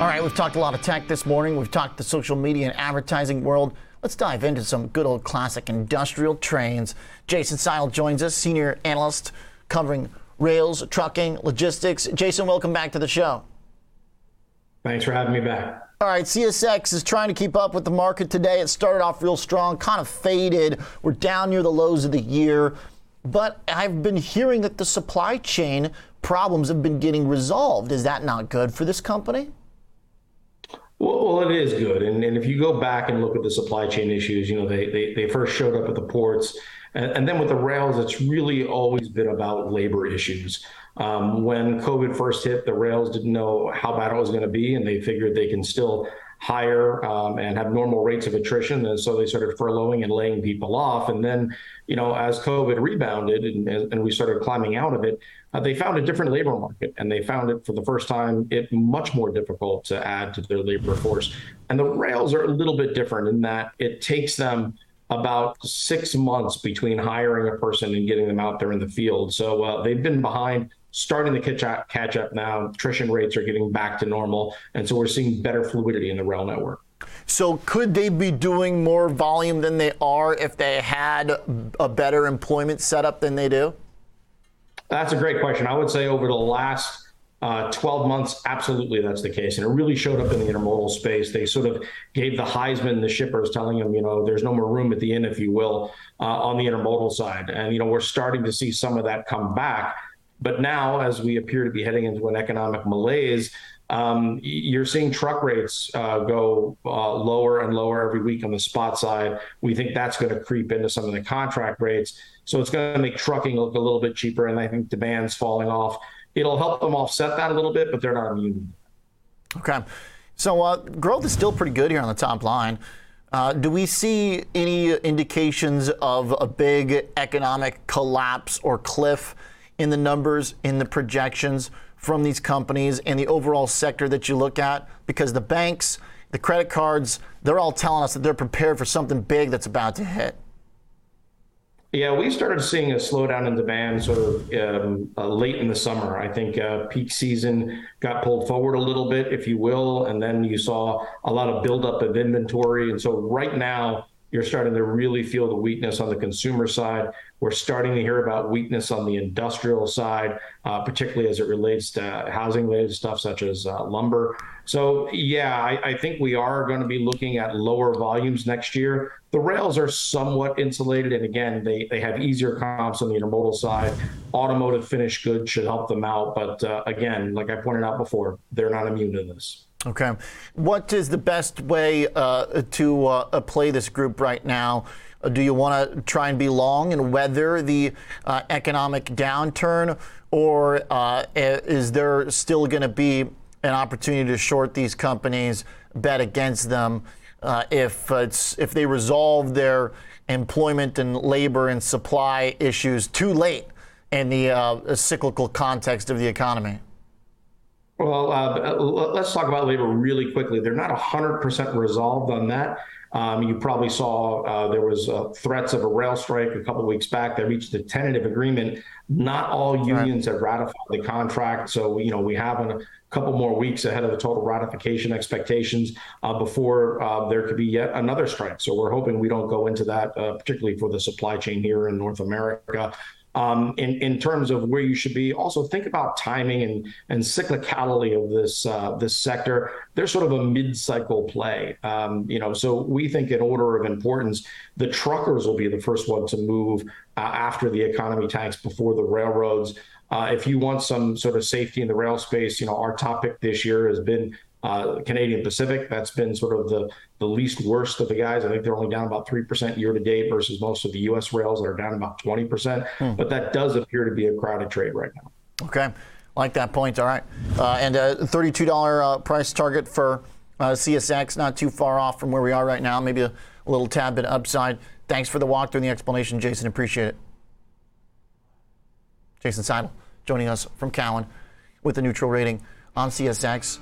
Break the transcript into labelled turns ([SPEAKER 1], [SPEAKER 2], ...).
[SPEAKER 1] All right, we've talked a lot of tech this morning. We've talked the social media and advertising world. Let's dive into some good old classic industrial trains. Jason Seidl joins us, senior analyst covering rails, trucking, logistics. Jason, welcome back to the show.
[SPEAKER 2] Thanks for having me back.
[SPEAKER 1] All right, CSX is trying to keep up with the market today. It started off real strong, kind of faded. We're down near the lows of the year. But I've been hearing that the supply chain problems have been getting resolved. Is that not good for this company?
[SPEAKER 2] Well, it is good. And, and if you go back and look at the supply chain issues, you know, they, they, they first showed up at the ports. And, and then with the rails, it's really always been about labor issues. Um, when COVID first hit, the rails didn't know how bad it was going to be, and they figured they can still hire um, and have normal rates of attrition. And so they started furloughing and laying people off. And then, you know, as COVID rebounded and, and we started climbing out of it, uh, they found a different labor market and they found it for the first time it much more difficult to add to their labor force. And the rails are a little bit different in that it takes them about six months between hiring a person and getting them out there in the field. So uh, they've been behind starting to catch up, catch up now. Attrition rates are getting back to normal, and so we're seeing better fluidity in the rail network.
[SPEAKER 1] So could they be doing more volume than they are if they had a better employment setup than they do?
[SPEAKER 2] That's a great question. I would say over the last uh, 12 months, absolutely that's the case. And it really showed up in the intermodal space. They sort of gave the Heisman, the shippers, telling them, you know, there's no more room at the inn, if you will, uh, on the intermodal side. And, you know, we're starting to see some of that come back. But now, as we appear to be heading into an economic malaise, um, you're seeing truck rates uh, go uh, lower and lower every week on the spot side. We think that's going to creep into some of the contract rates. So it's going to make trucking look a little bit cheaper, and I think demand's falling off. It'll help them offset that a little bit, but they're not immune.
[SPEAKER 1] Okay. So uh, growth is still pretty good here on the top line. Uh, do we see any indications of a big economic collapse or cliff in the numbers, in the projections from these companies and the overall sector that you look at? Because the banks, the credit cards, they're all telling us that they're prepared for something big that's about to hit.
[SPEAKER 2] Yeah, we started seeing a slowdown in demand sort of um, uh, late in the summer. I think uh, peak season got pulled forward a little bit, if you will, and then you saw a lot of buildup of inventory. And so right now, you're starting to really feel the weakness on the consumer side. We're starting to hear about weakness on the industrial side, uh, particularly as it relates to housing related stuff such as uh, lumber. So, yeah, I, I, think we are going to be looking at lower volumes next year. The rails are somewhat insulated. And again, they, they have easier comps on the intermodal side. Automotive finished goods should help them out. But uh, again, like I pointed out before, they're not immune to this.
[SPEAKER 1] Okay. What is the best way uh, to uh, play this group right now? Uh, do you want to try and be long and weather the uh, economic downturn, or uh, is there still going to be an opportunity to short these companies, bet against them uh, if if they resolve their employment and labor and supply issues too late in the cyclical context of the economy?
[SPEAKER 2] Well, uh, let's talk about labor really quickly. They're not 100% resolved on that. Um, you probably saw uh, there was uh, threats of a rail strike a couple of weeks back. They reached a tentative agreement. Not all unions have ratified the contract, so you know we have a couple more weeks ahead of the total ratification expectations uh, before uh, there could be yet another strike. So we're hoping we don't go into that, uh, particularly for the supply chain here in North America um, in, in terms of where you should be. Also, think about timing and, and cyclicality of this uh, this sector. They're sort of a mid-cycle play, um, you know. So we think, in order of importance, the truckers will be the first one to move uh, after the economy tanks before the railroads. Uh, if you want some sort of safety in the rail space, you know, our topic this year has been uh, Canadian Pacific, that's been sort of the, the least worst of the guys. I think they're only down about 3% year to date versus most of the U.S. rails that are down about 20%. Hmm. But that does appear to be a crowded trade right now.
[SPEAKER 1] Okay. Like that point. All right. Uh, and a $32 uh, price target for uh, CSX, not too far off from where we are right now, maybe a, a little tad bit upside. Thanks for the walkthrough and the explanation, Jason. Appreciate it. Jason Seidl joining us from Cowen with the neutral rating on CSX.